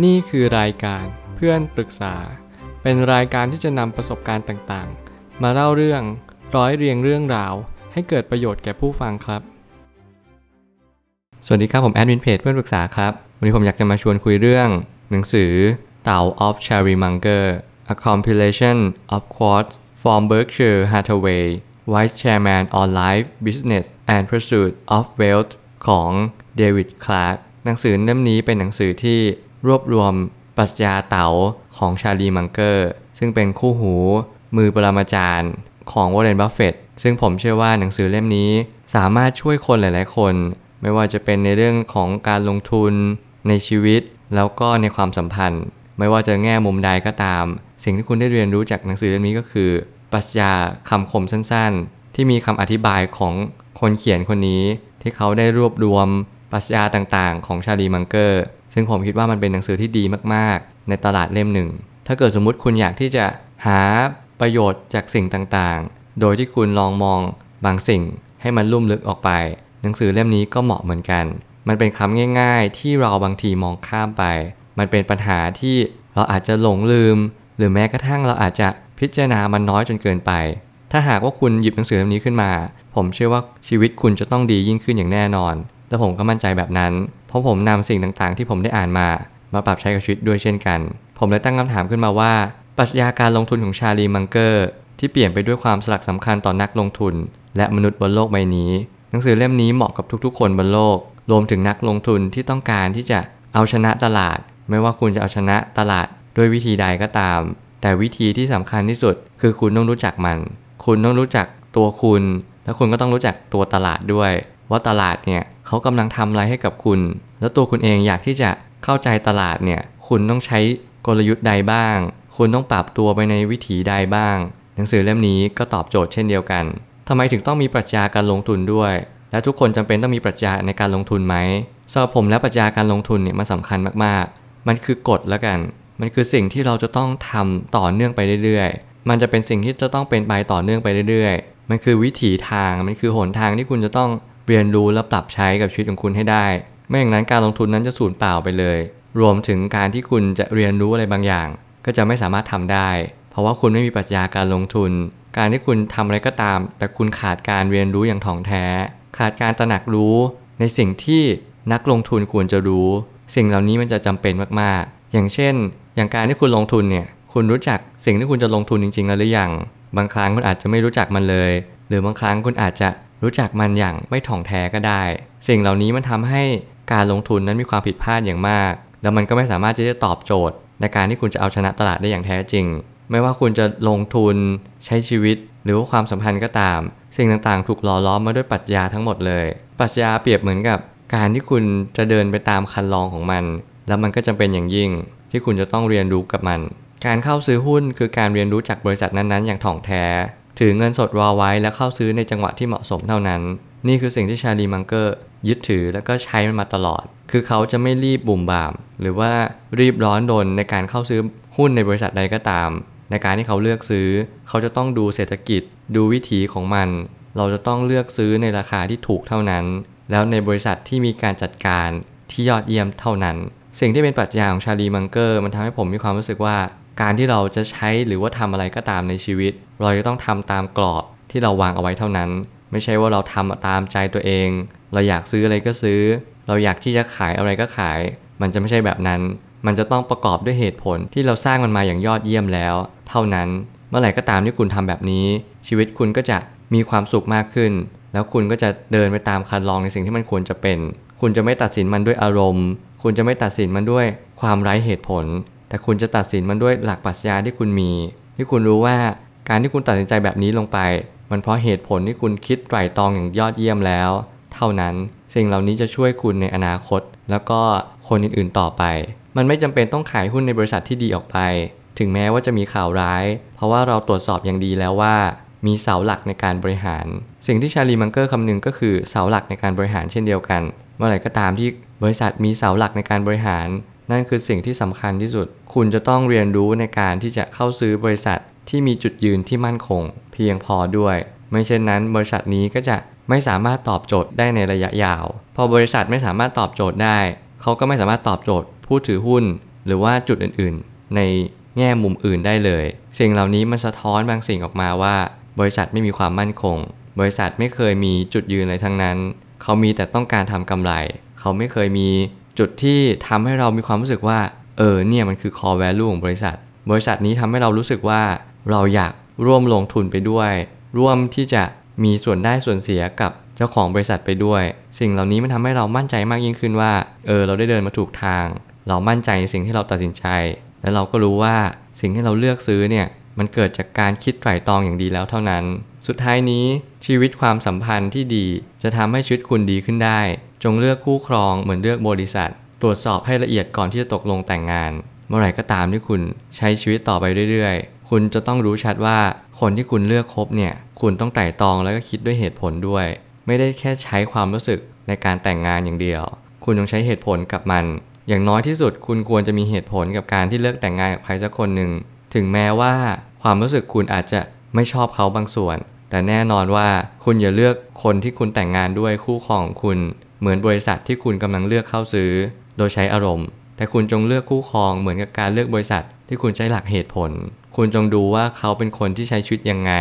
นี่คือรายการเพื่อนปรึกษา เป็นรายการที่จะนำประสบการณ์ต่างๆ มาเล่าเรื่องร้อยเรียงเรื่องราว ให้เกิดประโยชน์แก่ผู้ฟังครับ สวัสดีครับผมแอดมินเพจเพื่อนปรึกษาครับ วันนี้ผมอยากจะมาชวนคุยเรื่อง หนังสือเต่า of Cherrymonger A compilation of quotes from Berkshire Hathaway Vice Chairman on Life Business and Pursuit of Wealth ของเดวิดคลาร์กหนังสือเล่มนี้เป็นหนังสือที่ รวบรวมปรัชญาเต๋าของชาลีมังเกอร์ ซึ่งเป็นคู่หู มือปรมาจารย์ของวอร์เรนบัฟเฟตซึ่งผมเชื่อว่าหนังสือเล่มนี้สามารถช่วยคนหลาย ๆ คน ไม่ว่าจะเป็นในเรื่องของการลงทุนในชีวิต แล้วก็ในความสัมพันธ์ ไม่ว่าจะแง่มุมใดก็ตาม สิ่งที่คุณได้เรียนรู้จากหนังสือเล่มนี้ก็คือ ปรัชญาคำคมสั้น ๆ ที่มีคำอธิบายของคนเขียนคนนี้ ที่เขาได้รวบรวมปรัชญาต่าง ๆ ของชาลีมังเกอร์ ซึ่งผมคิดว่ามันเป็นหนังสือที่ดีมากๆ ในตลาดเล่มหนึ่ง ถ้าเกิดสมมุติคุณอยากที่จะหาประโยชน์จากสิ่งต่างๆ โดยที่คุณลองมองบางสิ่งให้มันลุ่มลึกออกไป หนังสือเล่มนี้ก็เหมาะเหมือนกัน มันเป็นคำง่ายๆ ที่เราบางทีมองข้ามไป มันเป็นปัญหาที่เราอาจจะหลงลืม หรือแม้กระทั่งเราอาจจะพิจารณามันน้อยจนเกินไป ถ้าหากว่าคุณหยิบหนังสือเล่มนี้ขึ้นมา ผมเชื่อว่าชีวิตคุณจะต้องดียิ่งขึ้นอย่างแน่นอน และผมก็มั่นใจแบบนั้น เพราะผมนำสิ่งต่างๆ ที่ผมได้อ่านมา มาปรับใช้กับชีวิตด้วยเช่นกัน ผมเลยตั้งคำถามขึ้นมาว่าปรัชญาการลงทุนของชาลีมังเกอร์ ที่เปลี่ยนไปด้วยความสลักสำคัญต่อนักลงทุน และมนุษย์บนโลกใบนี้ หนังสือเล่มนี้เหมาะกับทุกๆ คนบนโลก รวมถึงนักลงทุนที่ต้องการที่จะเอาชนะตลาด ไม่ว่าคุณจะเอาชนะตลาดด้วยวิธีใดก็ตาม แต่วิธีที่สำคัญที่สุด คือคุณต้องรู้จักมัน คุณต้องรู้จักตัวคุณ และคุณก็ต้องรู้จักตัวตลาดด้วย ว่าตลาดเนี่ยเขากำลังทำอะไรให้กับคุณ แล้วตัวคุณเองอยากที่จะเข้าใจตลาดเนี่ยคุณต้องใช้กลยุทธ์ใดบ้าง คุณต้องปรับตัวไปในวิถีใดบ้าง หนังสือเล่มนี้ก็ตอบโจทย์เช่นเดียวกันทำไมถึงต้องมีปรัชญาการลงทุนด้วย และทุกคนจำเป็นต้องมีปรัชญาในการลงทุนไหมสำหรับผมและปรัชญาการลงทุนเนี่ยมันสาคัญมากๆ มันคือกฎแล้วกัน มันคือสิ่งที่เราจะต้องทำต่อเนื่องไปเรื่อยๆ มันจะเป็นสิ่งที่จะต้องเป็นไปต่อเนื่องไปเรื่อยๆ มันคือวิถีทาง มันคือหนทางที่คุณจะต้อง เรียนรู้และปรับใช้กับชีวิตของคุณให้ได้ ไม่อย่างนั้นการลงทุนนั้นจะสูญเปล่าไปเลย รวมถึงการที่คุณจะเรียนรู้อะไรบางอย่าง ก็จะไม่สามารถทำได้ เพราะว่าคุณไม่มีปรัชญาการลงทุน การที่คุณทำอะไรก็ตาม แต่คุณขาดการเรียนรู้อย่างถ่องแท้ ขาดการตระหนักรู้ในสิ่งที่นักลงทุนควรจะรู้ สิ่งเหล่านี้มันจะจำเป็นมากๆ อย่างเช่น อย่างการที่คุณลงทุนเนี่ย คุณรู้จักสิ่งที่คุณจะลงทุนจริงๆแล้วหรือยัง บางครั้งคุณอาจจะไม่รู้จักมันเลย หรือบางครั้งคุณอาจจะ รู้จักมันอย่างไม่ถ่องแท้ก็ได้ สิ่งเหล่านี้มันทำให้การลงทุนนั้นมีความผิดพลาดอย่างมาก แล้วมันก็ไม่สามารถที่จะตอบโจทย์ ในการที่คุณจะเอาชนะตลาดได้อย่างแท้จริง ไม่ว่าคุณจะลงทุนใช้ชีวิต หรือว่าความสัมพันธ์ก็ตาม สิ่งต่างๆ ถูกหล่อล้อมมาด้วยปรัชญาทั้งหมดเลย ปรัชญาเปรียบเหมือนกับ การที่คุณจะเดินไปตามคันลองของมัน แล้วมันก็จำเป็นอย่างยิ่ง ที่คุณจะต้องเรียนรู้กับมัน การเข้าซื้อหุ้นคือการเรียนรู้จากบริษัทนั้นๆ อย่างถ่องแท้ ถือเงินสดรอไว้และเข้าซื้อในจังหวะที่เหมาะสมเท่านั้น นี่คือสิ่งที่ชาลีมังเกอร์ยึดถือแล้วก็ใช้มันมาตลอด คือเขาจะไม่รีบบุ่มบาม หรือว่ารีบร้อนดนในการเข้าซื้อหุ้นในบริษัทใดก็ตาม ในการที่เขาเลือกซื้อ เขาจะต้องดูเศรษฐกิจ ดูวิถีของมัน เราจะต้องเลือกซื้อในราคาที่ถูกเท่านั้น แล้วในบริษัทที่มีการจัดการที่ยอดเยี่ยมเท่านั้น สิ่งที่เป็นปรัชญาของชาลีมังเกอร์ มันทำให้ผมมีความรู้สึกว่า การที่เราจะใช้หรือว่าทำอะไรก็ตามในชีวิต เราจะต้องทำตามกรอบที่เราวางเอาไว้เท่านั้น ไม่ใช่ว่าเราทำตามใจตัวเอง เราอยากซื้ออะไรก็ซื้อ เราอยากที่จะขายอะไรก็ขาย มันจะไม่ใช่แบบนั้น มันจะต้องประกอบด้วยเหตุผลที่เราสร้างมันมาอย่างยอดเยี่ยมแล้ว เท่านั้น เมื่อไหร่ก็ตามที่คุณทำแบบนี้ ชีวิตคุณก็จะมีความสุขมากขึ้น แล้วคุณก็จะเดินไปตามคันลองในสิ่งที่มันควรจะเป็น คุณจะไม่ตัดสินมันด้วยอารมณ์ คุณจะไม่ตัดสินมันด้วยความไร้เหตุผล แต่คุณจะตัดสินมันด้วยหลักปรัชญาที่คุณมี ที่คุณรู้ว่า การที่คุณตัดสินใจแบบนี้ลงไป มันเพราะเหตุผลที่คุณคิดไตร่ตรองอย่างยอดเยี่ยมแล้ว เท่านั้นสิ่งเหล่านี้จะช่วยคุณในอนาคต แล้วก็คนอื่นๆต่อไป มันไม่จำเป็นต้องขายหุ้นในบริษัทที่ดีออกไป ถึงแม้ว่าจะมีข่าวร้าย เพราะว่าเราตรวจสอบอย่างดีแล้วว่า มีเสาหลักในการบริหาร สิ่งที่ชาลีมังเกอร์คำนึงก็คือเสาหลักในการบริหารเช่นเดียวกัน เมื่อไหร่ก็ตามที่บริษัทมีเสาหลักในการบริหาร นั่นคือสิ่งที่สำคัญที่สุด คุณจะต้องเรียนรู้ในการที่จะเข้าซื้อบริษัท ที่มีจุดยืนที่มั่นคง เพียงพอด้วย ไม่เช่นนั้น บริษัทนี้ก็จะไม่สามารถตอบโจทย์ได้ในระยะยาว พอบริษัทไม่สามารถตอบโจทย์ได้ เขาก็ไม่สามารถตอบโจทย์ผู้ถือหุ้น หรือว่าจุดอื่นๆ ในแง่มุมอื่นได้เลย สิ่งเหล่านี้มันสะท้อนบางสิ่งออกมาว่า บริษัทไม่มีความมั่นคง บริษัทไม่เคยมีจุดยืนอะไรทั้งนั้น เขามีแต่ต้องการทำกำไร เขาไม่เคยมีจุดที่ทำให้เรามีความรู้สึกว่า เออเนี่ยมันคือ core value ของบริษัท บริษัทนี้ทำให้เรารู้สึกว่า เราอยากร่วมลงทุนไปด้วย ร่วมที่จะมีส่วนได้ส่วนเสียกับเจ้าของบริษัทไปด้วย สิ่งเหล่านี้มันทำให้เรามั่นใจมากยิ่งขึ้นว่า เออ เราได้เดินมาถูกทาง เรามั่นใจในสิ่งที่เราตัดสินใจ และเราก็รู้ว่าสิ่งที่เราเลือกซื้อเนี่ย มันเกิดจากการคิดไตร่ตรองอย่างดีแล้วเท่านั้น สุดท้ายนี้ชีวิตความสัมพันธ์ที่ดี จะทำให้ชีวิตคุณดีขึ้นได้ จงเลือกคู่ครองเหมือนเลือกบริษัท ตรวจสอบให้ละเอียดก่อนที่จะตกลงแต่งงาน เมื่อไหร่ก็ตามที่คุณใช้ชีวิตต่อไปเรื่อย คุณจะต้องรู้ชัดว่าคนที่คุณเลือกคบเนี่ย คุณต้องไต่ตองแล้วก็คิดด้วยเหตุผลด้วย ไม่ได้แค่ใช้ความรู้สึกในการแต่งงานอย่างเดียว คุณต้องใช้เหตุผลกับมัน อย่างน้อยที่สุดคุณควรจะมีเหตุผลกับการที่เลือกแต่งงานกับใครสักคนหนึ่ง ถึงแม้ว่าความรู้สึกคุณอาจจะไม่ชอบเขาบางส่วน แต่แน่นอนว่าคุณอย่าเลือกคนที่คุณแต่งงานด้วยคู่ครองของคุณ เหมือนบริษัทที่คุณกำลังเลือกเข้าซื้อ โดยใช้อารมณ์ แต่คุณจงเลือกคู่ครองเหมือนกับการเลือกบริษัท ที่คุณใช้หลักเหตุผล คุณจงดูว่าเขาเป็นคนที่ใช้ชีวิตยังไง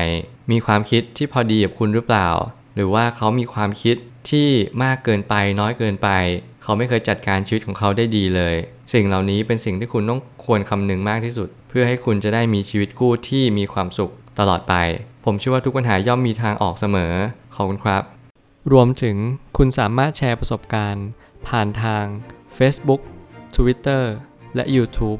มีความคิดที่พอดีกับคุณหรือเปล่า หรือว่าเขามีความคิดที่มากเกินไปน้อยเกินไป เขาไม่เคยจัดการชีวิตของเขาได้ดีเลย สิ่งเหล่านี้เป็นสิ่งที่คุณต้องควรคำนึงมากที่สุด เพื่อให้คุณจะได้มีชีวิตคู่ที่มีความสุขตลอดไป ผมเชื่อว่าทุกปัญหาย่อมมีทางออกเสมอขอบคุณครับ รวมถึงคุณสามารถแชร์ประสบการณ์ ผ่านทาง Facebook Twitter และ YouTube